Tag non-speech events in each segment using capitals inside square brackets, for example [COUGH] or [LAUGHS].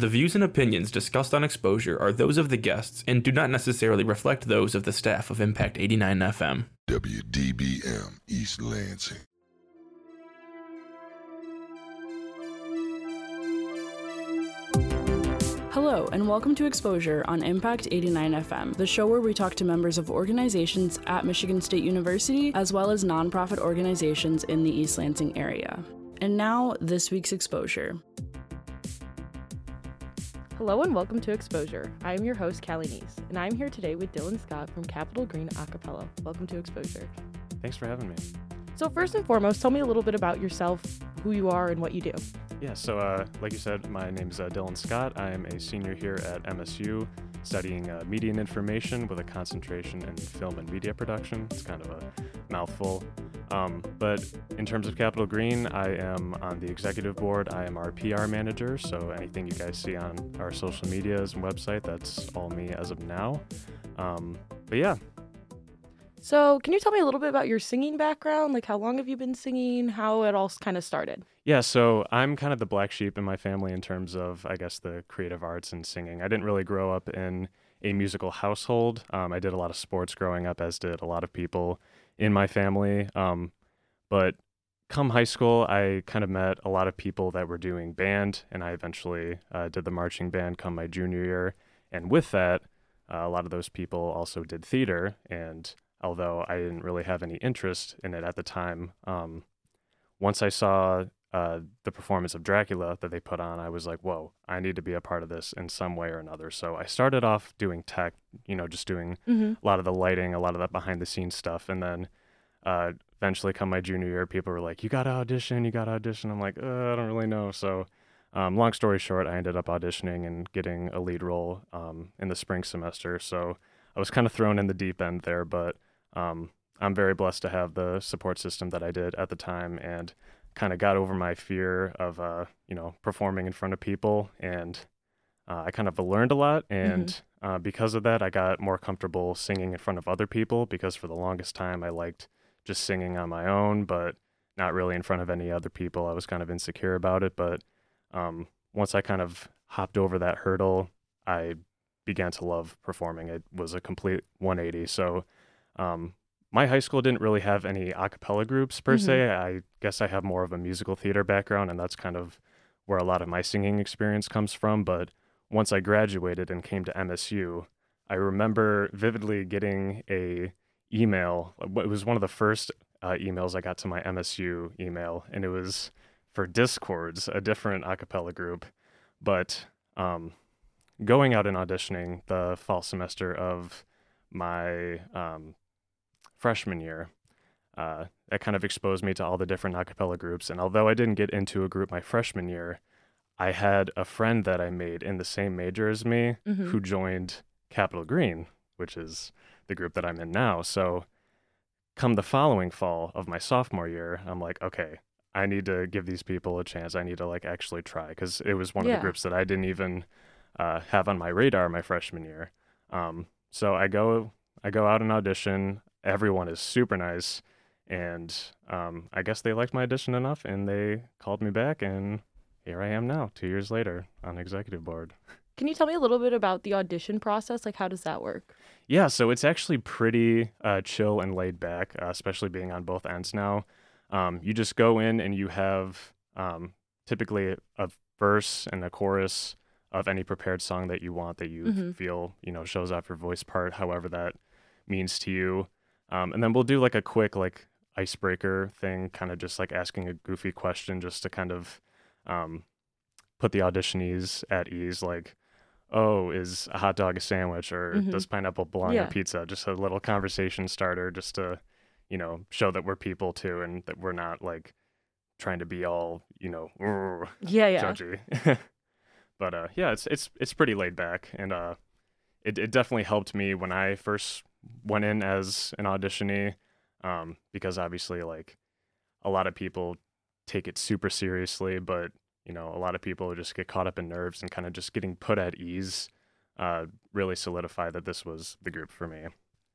The views and opinions discussed on Exposure are those of the guests and do not necessarily reflect those of the staff of Impact 89 FM. WDBM East Lansing. Hello, and welcome to Exposure on Impact 89 FM, the show where we talk to members of organizations at Michigan State University, as well as nonprofit organizations in the East Lansing area. And now, this week's Exposure. Hello and welcome to Exposure. I am your host, Callie Neese, and I'm here today with Dylan Scott from Capitol Green Acapella. Welcome to Exposure. Thanks for having me. So, first and foremost, tell me a little bit about yourself, who you are, and what you do. Yeah, so uh, like you said, my name is uh, Dylan Scott. I am a senior here at MSU studying uh, media and information with a concentration in film and media production. It's kind of a mouthful. Um, but in terms of Capital Green, I am on the executive board. I am our PR manager, so anything you guys see on our social medias and website, that's all me as of now. Um, but yeah, So, can you tell me a little bit about your singing background? Like, how long have you been singing? How it all kind of started? Yeah, so I'm kind of the black sheep in my family in terms of, I guess, the creative arts and singing. I didn't really grow up in a musical household. Um, I did a lot of sports growing up, as did a lot of people in my family. Um, but come high school, I kind of met a lot of people that were doing band, and I eventually uh, did the marching band come my junior year. And with that, uh, a lot of those people also did theater. And although I didn't really have any interest in it at the time, um, once I saw uh, the performance of Dracula that they put on, I was like, whoa, I need to be a part of this in some way or another. So I started off doing tech, you know, just doing Mm-hmm. a lot of the lighting, a lot of that behind the scenes stuff. And then uh, eventually, come my junior year, people were like, you got to audition, you got to audition. I'm like, uh, I don't really know. So, um, long story short, I ended up auditioning and getting a lead role um, in the spring semester. So I was kind of thrown in the deep end there, but um, I'm very blessed to have the support system that I did at the time and kind of got over my fear of, uh, you know, performing in front of people. And uh, I kind of learned a lot. And uh, because of that, I got more comfortable singing in front of other people because for the longest time, I liked just singing on my own, but not really in front of any other people. I was kind of insecure about it. But um, once I kind of hopped over that hurdle, I began to love performing. It was a complete 180. So, um, my high school didn't really have any a cappella groups per se. I guess I have more of a musical theater background, and that's kind of where a lot of my singing experience comes from. But once I graduated and came to MSU, I remember vividly getting a email. It was one of the first uh, emails I got to my MSU email, and it was for Discords, a different a cappella group. But um, going out and auditioning the fall semester of my um, freshman year, uh, that kind of exposed me to all the different a cappella groups. And although I didn't get into a group my freshman year, I had a friend that I made in the same major as me Mhm. who joined Capitol Green, which is the group that I'm in now. So, come the following fall of my sophomore year, I'm like, okay, I need to give these people a chance. I need to like actually try because it was one of the groups that I didn't even uh, have on my radar my freshman year. Um, so I go, I go out and audition. Everyone is super nice, and um, I guess they liked my audition enough, and they called me back, and here I am now, two years later, on executive board. Can you tell me a little bit about the audition process? Like, how does that work? Yeah, so it's actually pretty uh, chill and laid back, uh, especially being on both ends now. Um, you just go in and you have um, typically a verse and a chorus of any prepared song that you want that you Mhm. feel you know shows off your voice part, however that means to you. Um, and then we'll do like a quick like icebreaker thing, kind of just like asking a goofy question just to kind of um, put the auditionees at ease, like oh, is a hot dog a sandwich or Mhm. does pineapple belong Yeah. on pizza? Just a little conversation starter just to, you know, show that we're people too and that we're not like trying to be all, you know, Yeah, yeah. judgy. [LAUGHS] but uh yeah, it's it's it's pretty laid back and uh it it definitely helped me when I first went in as an auditionee um because obviously like a lot of people take it super seriously, but you know, a lot of people just get caught up in nerves and kind of just getting put at ease uh, really solidified that this was the group for me.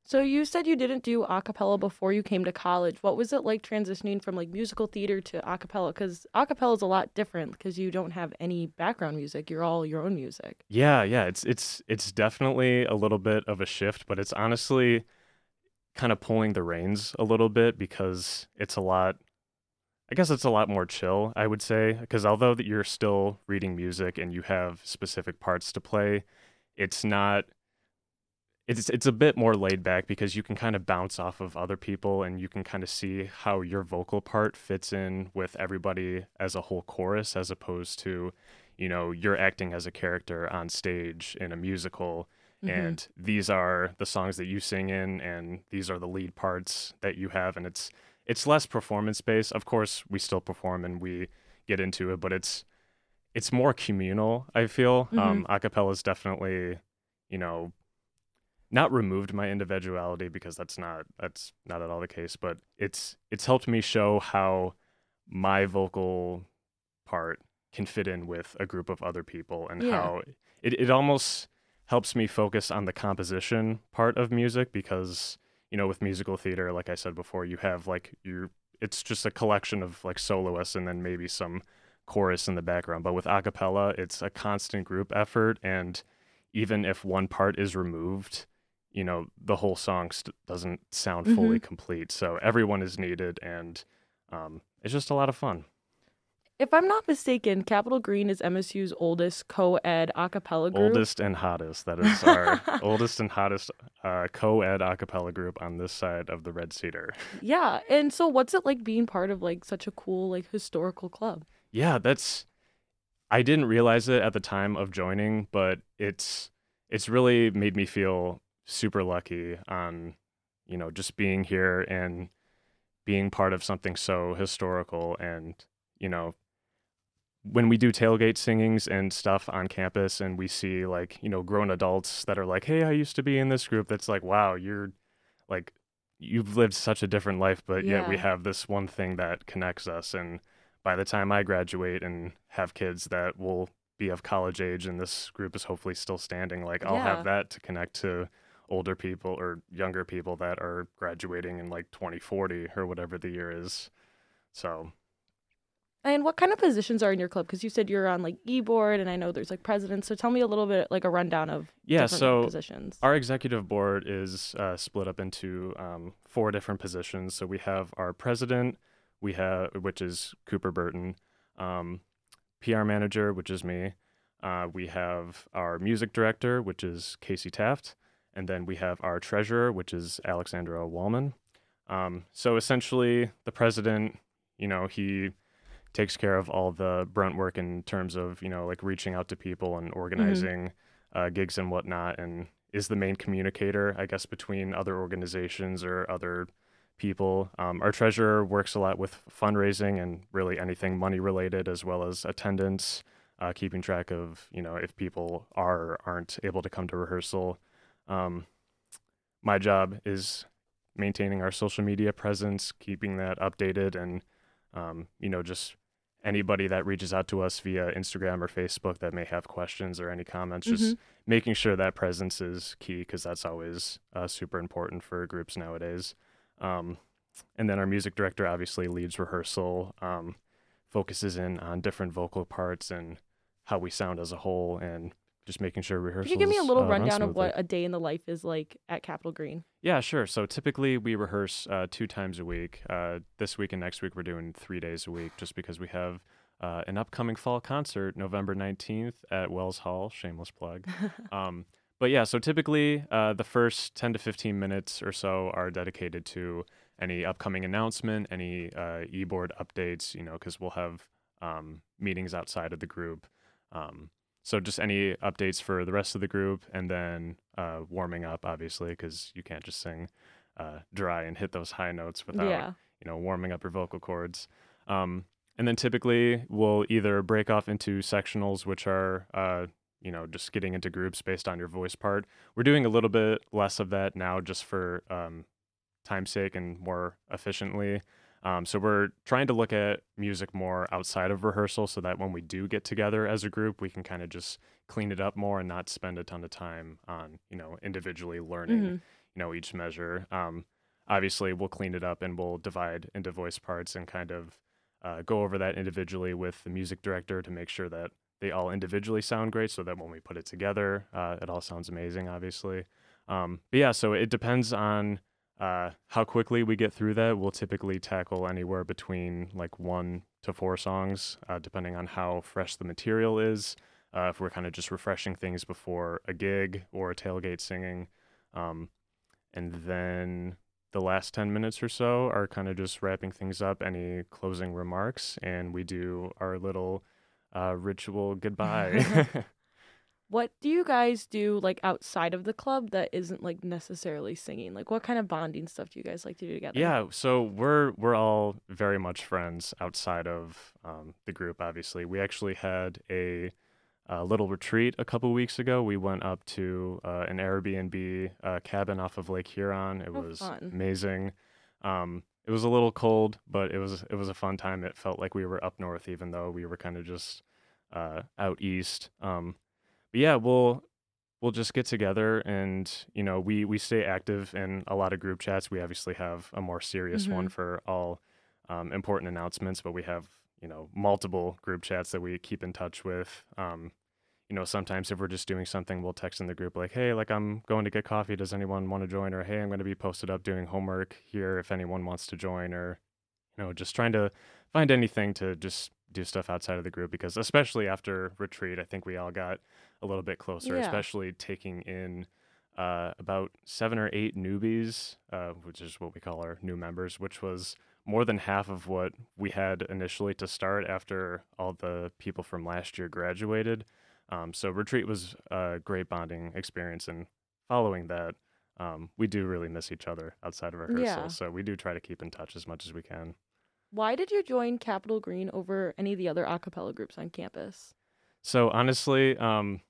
So you said you didn't do a cappella before you came to college. What was it like transitioning from like musical theater to a cappella? Because a cappella is a lot different because you don't have any background music. You're all your own music. Yeah, yeah, it's it's it's definitely a little bit of a shift, but it's honestly kind of pulling the reins a little bit because it's a lot I guess it's a lot more chill, I would say, because although that you're still reading music and you have specific parts to play, it's not it's it's a bit more laid back because you can kind of bounce off of other people and you can kind of see how your vocal part fits in with everybody as a whole chorus as opposed to you know you're acting as a character on stage in a musical Mhm. and these are the songs that you sing in and these are the lead parts that you have and it's it's less performance based. Of course we still perform and we get into it but it's it's more communal i feel. Um acapella is definitely you know not removed my individuality because that's not that's not at all the case but it's it's helped me show how my vocal part can fit in with a group of other people and Yeah. how it, it almost helps me focus on the composition part of music because you know with musical theater like i said before you have like your it's just a collection of like soloists and then maybe some chorus in the background but with a cappella it's a constant group effort and even if one part is removed you know the whole song st- doesn't sound fully complete so everyone is needed and um, it's just a lot of fun If I'm not mistaken, Capitol Green is MSU's oldest co-ed a cappella group. oldest and hottest that is our [LAUGHS] oldest and hottest uh, co-ed a cappella group on this side of the red cedar Yeah. And so what's it like being part of like such a cool like historical club? yeah that's i didn't realize it at the time of joining but it's it's really made me feel super lucky on you know just being here and being part of something so historical and you know when we do tailgate singings and stuff on campus and we see like you know grown adults that are like hey i used to be in this group that's like wow you're like you've lived such a different life but yet we have this one thing that connects us and by the time i graduate and have kids that will be of college age and this group is hopefully still standing like i'll Yeah. have that to connect to older people or younger people that are graduating in like 2040 or whatever the year is so And what kind of positions are in your club? Because you said you're on like e-board, and I know there's like presidents. So tell me a little bit like a rundown of Yeah, so positions. Our executive board is uh, split up into um, four different positions. So we have our president, we have which is Cooper Burton, um, PR manager, which is me. Uh, we have our music director, which is Casey Taft, and then we have our treasurer, which is Alexandra Wallman. Um, so essentially, the president, you know, he takes care of all the brunt work in terms of you know like reaching out to people and organizing uh, gigs and whatnot, and is the main communicator, I guess, between other organizations or other people. Um, our treasurer works a lot with fundraising and really anything money related, as well as attendance, uh, keeping track of you know if people are or aren't able to come to rehearsal. Um, my job is maintaining our social media presence, keeping that updated, and um, you know just anybody that reaches out to us via Instagram or Facebook that may have questions or any comments, just making sure that presence is key because that's always uh, super important for groups nowadays. Um, and then our music director obviously leads rehearsal, um, focuses in on different vocal parts and how we sound as a whole, and just making sure rehearsals. Could you give me a little uh, run rundown of what a day in the life is like at Capitol Green? Yeah, sure. So typically we rehearse uh, two times a week. Uh, this week and next week we're doing three days a week just because we have uh, an upcoming fall concert November 19th at Wells Hall. Shameless plug. [LAUGHS] um, but yeah, so typically uh, the first 10 to 15 minutes or so are dedicated to any upcoming announcement, any uh, e-board updates, you know, because we'll have um, meetings outside of the group. Um, so just any updates for the rest of the group, and then uh, warming up, obviously, because you can't just sing uh, dry and hit those high notes without yeah. you know warming up your vocal cords. Um, and then typically we'll either break off into sectionals, which are uh, you know just getting into groups based on your voice part. We're doing a little bit less of that now, just for um, time's sake and more efficiently. Um, so we're trying to look at music more outside of rehearsal, so that when we do get together as a group, we can kind of just clean it up more and not spend a ton of time on you know individually learning Mhm. you know each measure. Um, obviously, we'll clean it up and we'll divide into voice parts and kind of uh, go over that individually with the music director to make sure that they all individually sound great, so that when we put it together, uh, it all sounds amazing. Obviously, um, but yeah, so it depends on uh, how quickly we get through that. We'll typically tackle anywhere between like one to four songs, uh, depending on how fresh the material is. Uh, if we're kind of just refreshing things before a gig or a tailgate singing. Um, and then the last 10 minutes or so are kind of just wrapping things up, any closing remarks, and we do our little uh, ritual [LAUGHS] goodbye. [LAUGHS] What do you guys do like outside of the club that isn't like necessarily singing? Like what kind of bonding stuff do you guys like to do together? Yeah, so we're we're all very much friends outside of um, the group. Obviously, we actually had a, a little retreat a couple weeks ago. We went up to uh, an Airbnb uh, cabin off of Lake Huron. It Oh, was fun. amazing. Um, it was a little cold, but it was it was a fun time. It felt like we were up north, even though we were kind of just uh, out east. Um, but yeah, we'll we'll just get together and you know we we stay active in a lot of group chats. We obviously have a more serious one for all um, important announcements, but we have you know multiple group chats that we keep in touch with. Um, you know, sometimes if we're just doing something, we'll text in the group like, "Hey, like I'm going to get coffee. Does anyone want to join?" Or, "Hey, I'm going to be posted up doing homework here if anyone wants to join." Or, you know, just trying to find anything to just do stuff outside of the group because especially after retreat, I think we all got a little bit closer, Yeah. especially taking in uh, about seven or eight newbies, uh, which is what we call our new members, which was more than half of what we had initially to start after all the people from last year graduated. Um, so retreat was a great bonding experience, and following that, um, we do really miss each other outside of rehearsal. Yeah. So we do try to keep in touch as much as we can. Why did you join Capital Green over any of the other a cappella groups on campus? So honestly, um,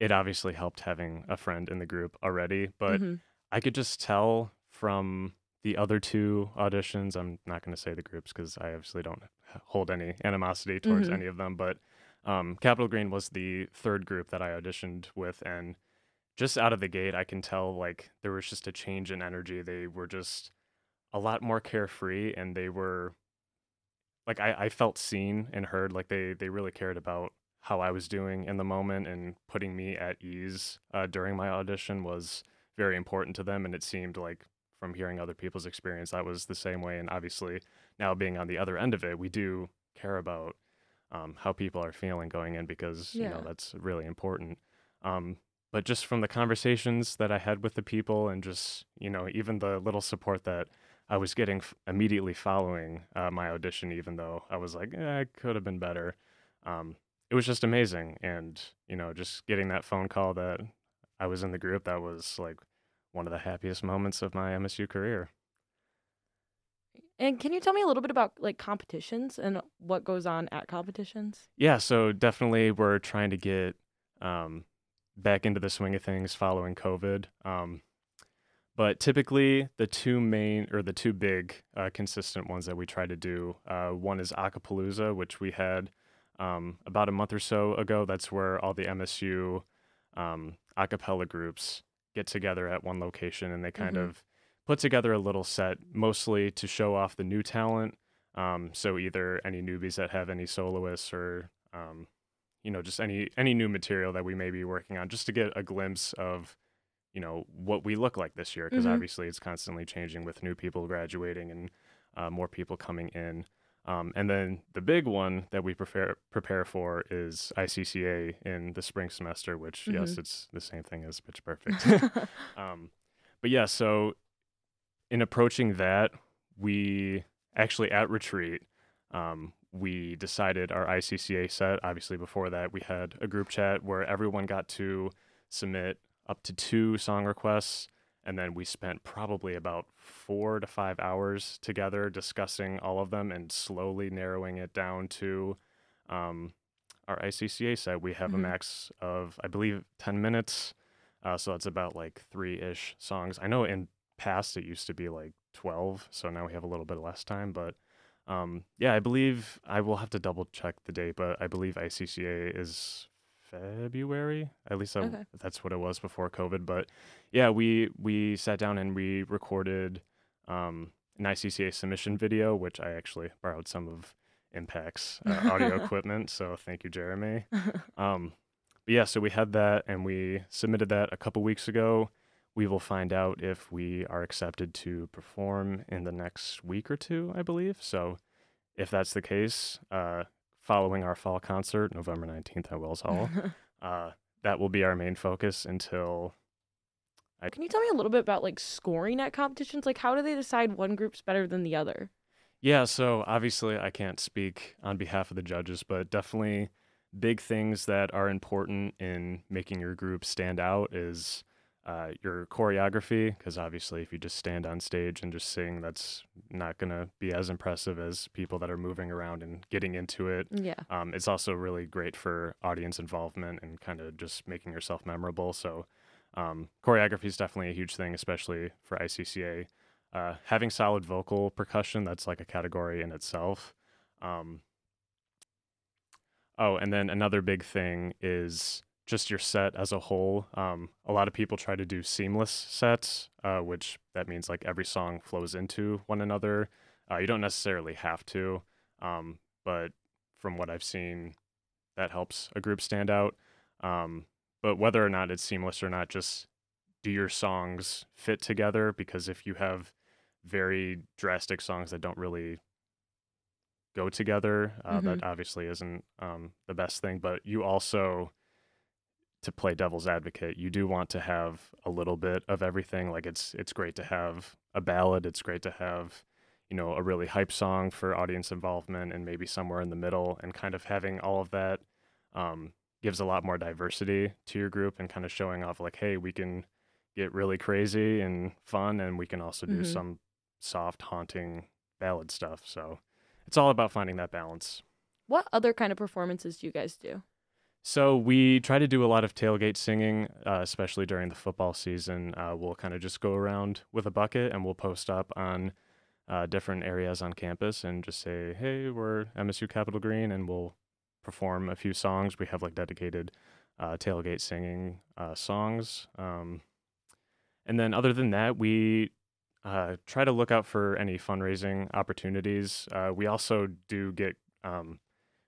it obviously helped having a friend in the group already, but Mhm. I could just tell from the other two auditions. I'm not going to say the groups because I obviously don't hold any animosity towards Mhm. any of them. But um, Capital Green was the third group that I auditioned with, and just out of the gate, I can tell like there was just a change in energy. They were just a lot more carefree, and they were like I, I felt seen and heard. Like they they really cared about how I was doing in the moment and putting me at ease uh, during my audition was very important to them. And it seemed like from hearing other people's experience, that was the same way. And obviously, now being on the other end of it, we do care about um, how people are feeling going in because you know that's really important. Um, but just from the conversations that I had with the people, and just you know even the little support that I was getting f- immediately following uh, my audition, even though I was like, eh, I could have been better. Um, it was just amazing, and you know, just getting that phone call that I was in the group, that was like one of the happiest moments of my MSU career. And can you tell me a little bit about like competitions and what goes on at competitions? Yeah, so definitely we're trying to get um, back into the swing of things following COVID. Um, but typically, the two main or the two big uh, consistent ones that we try to do uh, one is Acapalooza, which we had um, about a month or so ago. That's where all the MSU um, a cappella groups get together at one location and they kind Mhm. of put together a little set, mostly to show off the new talent. Um, so either any newbies that have any soloists or um, you know just any any new material that we may be working on, just to get a glimpse of you know what we look like this year, because Mhm. obviously it's constantly changing with new people graduating and uh, more people coming in. Um, and then the big one that we prepare prepare for is ICCA in the spring semester, which yes, Mhm. it's the same thing as Pitch Perfect. [LAUGHS] [LAUGHS] um, but yeah, so in approaching that, we actually at retreat, um, we decided our ICCA set. Obviously, before that, we had a group chat where everyone got to submit up to two song requests. And then we spent probably about four to five hours together discussing all of them and slowly narrowing it down to um, our ICCA set. We have a Mhm. max of, I believe, 10 minutes. Uh, so that's about like three ish songs. I know in past it used to be like 12. So now we have a little bit less time. But um, yeah, I believe I will have to double check the date, but I believe ICCA is February. At least I, Okay. that's what it was before COVID. But yeah, we we sat down and we recorded um, an ICCA submission video, which I actually borrowed some of Impact's uh, audio [LAUGHS] equipment. So thank you, Jeremy. [LAUGHS] Um, but yeah, so we had that and we submitted that a couple weeks ago. We will find out if we are accepted to perform in the next week or two, I believe. So if that's the case, uh, following our fall concert, November 19th at Wells Hall, [LAUGHS] uh, that will be our main focus until Can you tell me a little bit about like scoring at competitions? Like, how do they decide one group's better than the other? Yeah, so obviously I can't speak on behalf of the judges, but definitely big things that are important in making your group stand out is uh, your choreography, because obviously if you just stand on stage and just sing, that's not going to be as impressive as people that are moving around and getting into it. Yeah. Um, it's also really great for audience involvement and kind of just making yourself memorable. So, um, choreography is definitely a huge thing, especially for ICCA. Uh, having solid vocal percussion, that's like a category in itself. Um, oh, and then another big thing is just your set as a whole. Um, a lot of people try to do seamless sets, uh, which that means like every song flows into one another. Uh, you don't necessarily have to, um, but from what I've seen, that helps a group stand out. Um, but whether or not it's seamless or not, just do your songs fit together? Because if you have very drastic songs that don't really go together, uh, that obviously isn't um, the best thing. But you also, to play devil's advocate, you do want to have a little bit of everything. Like it's it's great to have a ballad. It's great to have you know a really hype song for audience involvement and maybe somewhere in the middle and kind of having all of that um, gives a lot more diversity to your group and kind of showing off like hey we can get really crazy and fun and we can also do Mhm. some soft haunting ballad stuff so it's all about finding that balance What other kind of performances do you guys do? So we try to do a lot of tailgate singing, uh, especially during the football season. Uh, we'll kind of just go around with a bucket and we'll post up on uh, different areas on campus and just say, "Hey, we're MSU Capitol Green," and we'll perform a few songs. We have like dedicated uh, tailgate singing uh, songs, um, and then other than that, we uh, try to look out for any fundraising opportunities. We also do get um,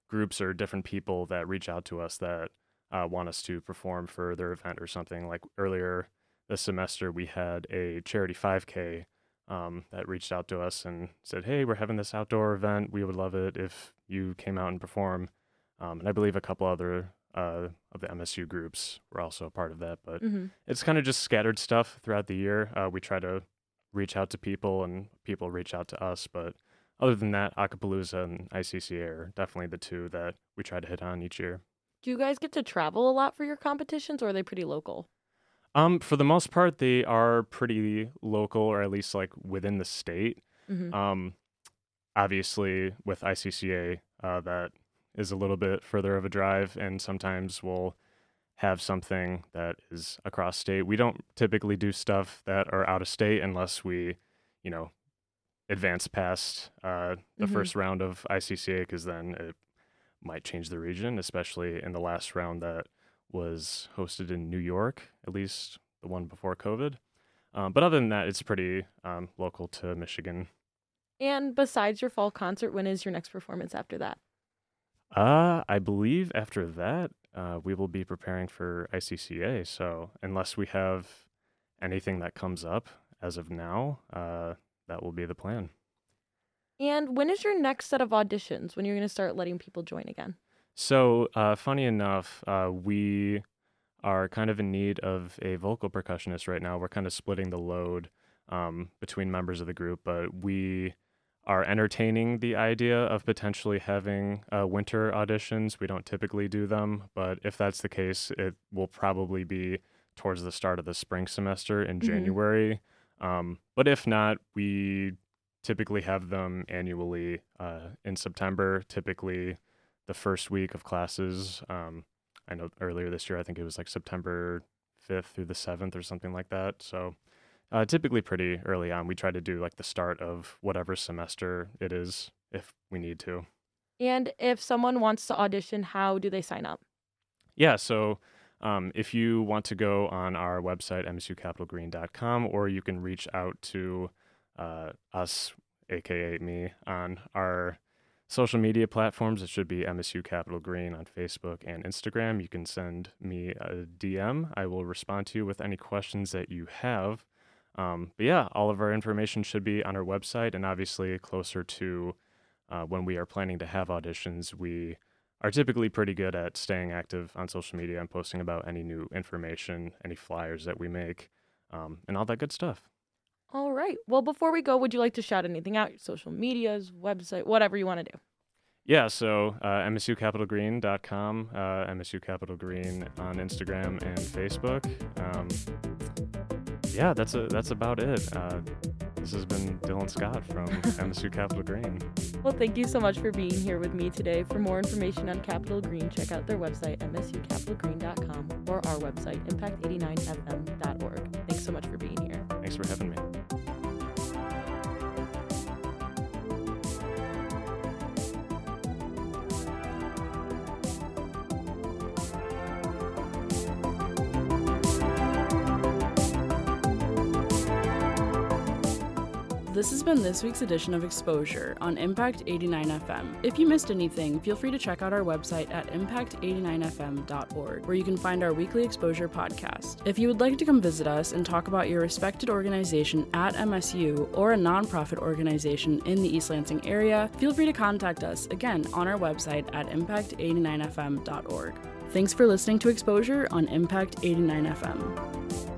groups or different people that reach out to us that uh, want us to perform for their event or something. Like earlier this semester, we had a charity 5K um, that reached out to us and said, "Hey, we're having this outdoor event. We would love it if you came out and perform." Um, and I believe a couple other uh, of the MSU groups were also a part of that. But Mm-hmm. it's kind of just scattered stuff throughout the year. Uh, we try to reach out to people, and people reach out to us. But other than that, Acapalooza and ICCA are definitely the two that we try to hit on each year. Do you guys get to travel a lot for your competitions, or are they pretty local? Um, for the most part, they are pretty local, or at least like within the state. Mm-hmm. Um, obviously, with ICCA, uh, that is a little bit further of a drive, and sometimes we'll have something that is across state. We don't typically do stuff that are out of state unless we, you know, advance past uh, the Mhm. first round of ICCA, because then it might change the region, especially in the last round that was hosted in New York, at least the one before COVID. Um, but other than that, it's pretty um, local to Michigan. And besides your fall concert, when is your next performance after that? Uh, I believe after that, uh, we will be preparing for ICCA. So unless we have anything that comes up as of now, uh, that will be the plan. And when is your next set of auditions? When you're going to start letting people join again? So, uh, funny enough, uh, we are kind of in need of a vocal percussionist right now. We're kind of splitting the load um, between members of the group, but we are entertaining the idea of potentially having uh, winter auditions. We don't typically do them, but if that's the case, it will probably be towards the start of the spring semester in Mhm. January. Um, but if not, we typically have them annually uh, in September, typically the first week of classes. Um, I know earlier this year, I think it was like September 5th through the 7th or something like that. So uh, typically pretty early on. We try to do like the start of whatever semester it is if we need to. And if someone wants to audition, how do they sign up? Yeah, so um, if you want to go on our website, msucapitalgreen.com, or you can reach out to uh, us, aka me, on our social media platforms. It should be MSU Capital Green on Facebook and Instagram. You can send me a DM. I will respond to you with any questions that you have. Um, but yeah, all of our information should be on our website, and obviously closer to uh, when we are planning to have auditions, we are typically pretty good at staying active on social media and posting about any new information, any flyers that we make, um, and all that good stuff. All right. Well, before we go, would you like to shout anything out? Your social medias, website, whatever you want to do. Yeah, so uh, msucapitalgreen.com, uh, MSU Capital Green on Instagram and Facebook. Um, yeah, that's a, that's about it. Uh, this has been Dylan Scott from [LAUGHS] MSU Capital Green. Well, thank you so much for being here with me today. For more information on Capital Green, check out their website, msucapitalgreen.com, or our website, impact89fm.org. Thanks so much for being here. Thanks for having me. This has been this week's edition of Exposure on Impact 89 FM. If you missed anything, feel free to check out our website at impact89fm.org, where you can find our weekly Exposure podcast. If you would like to come visit us and talk about your respected organization at MSU or a nonprofit organization in the East Lansing area, feel free to contact us again on our website at impact89fm.org. Thanks for listening to Exposure on Impact 89 FM.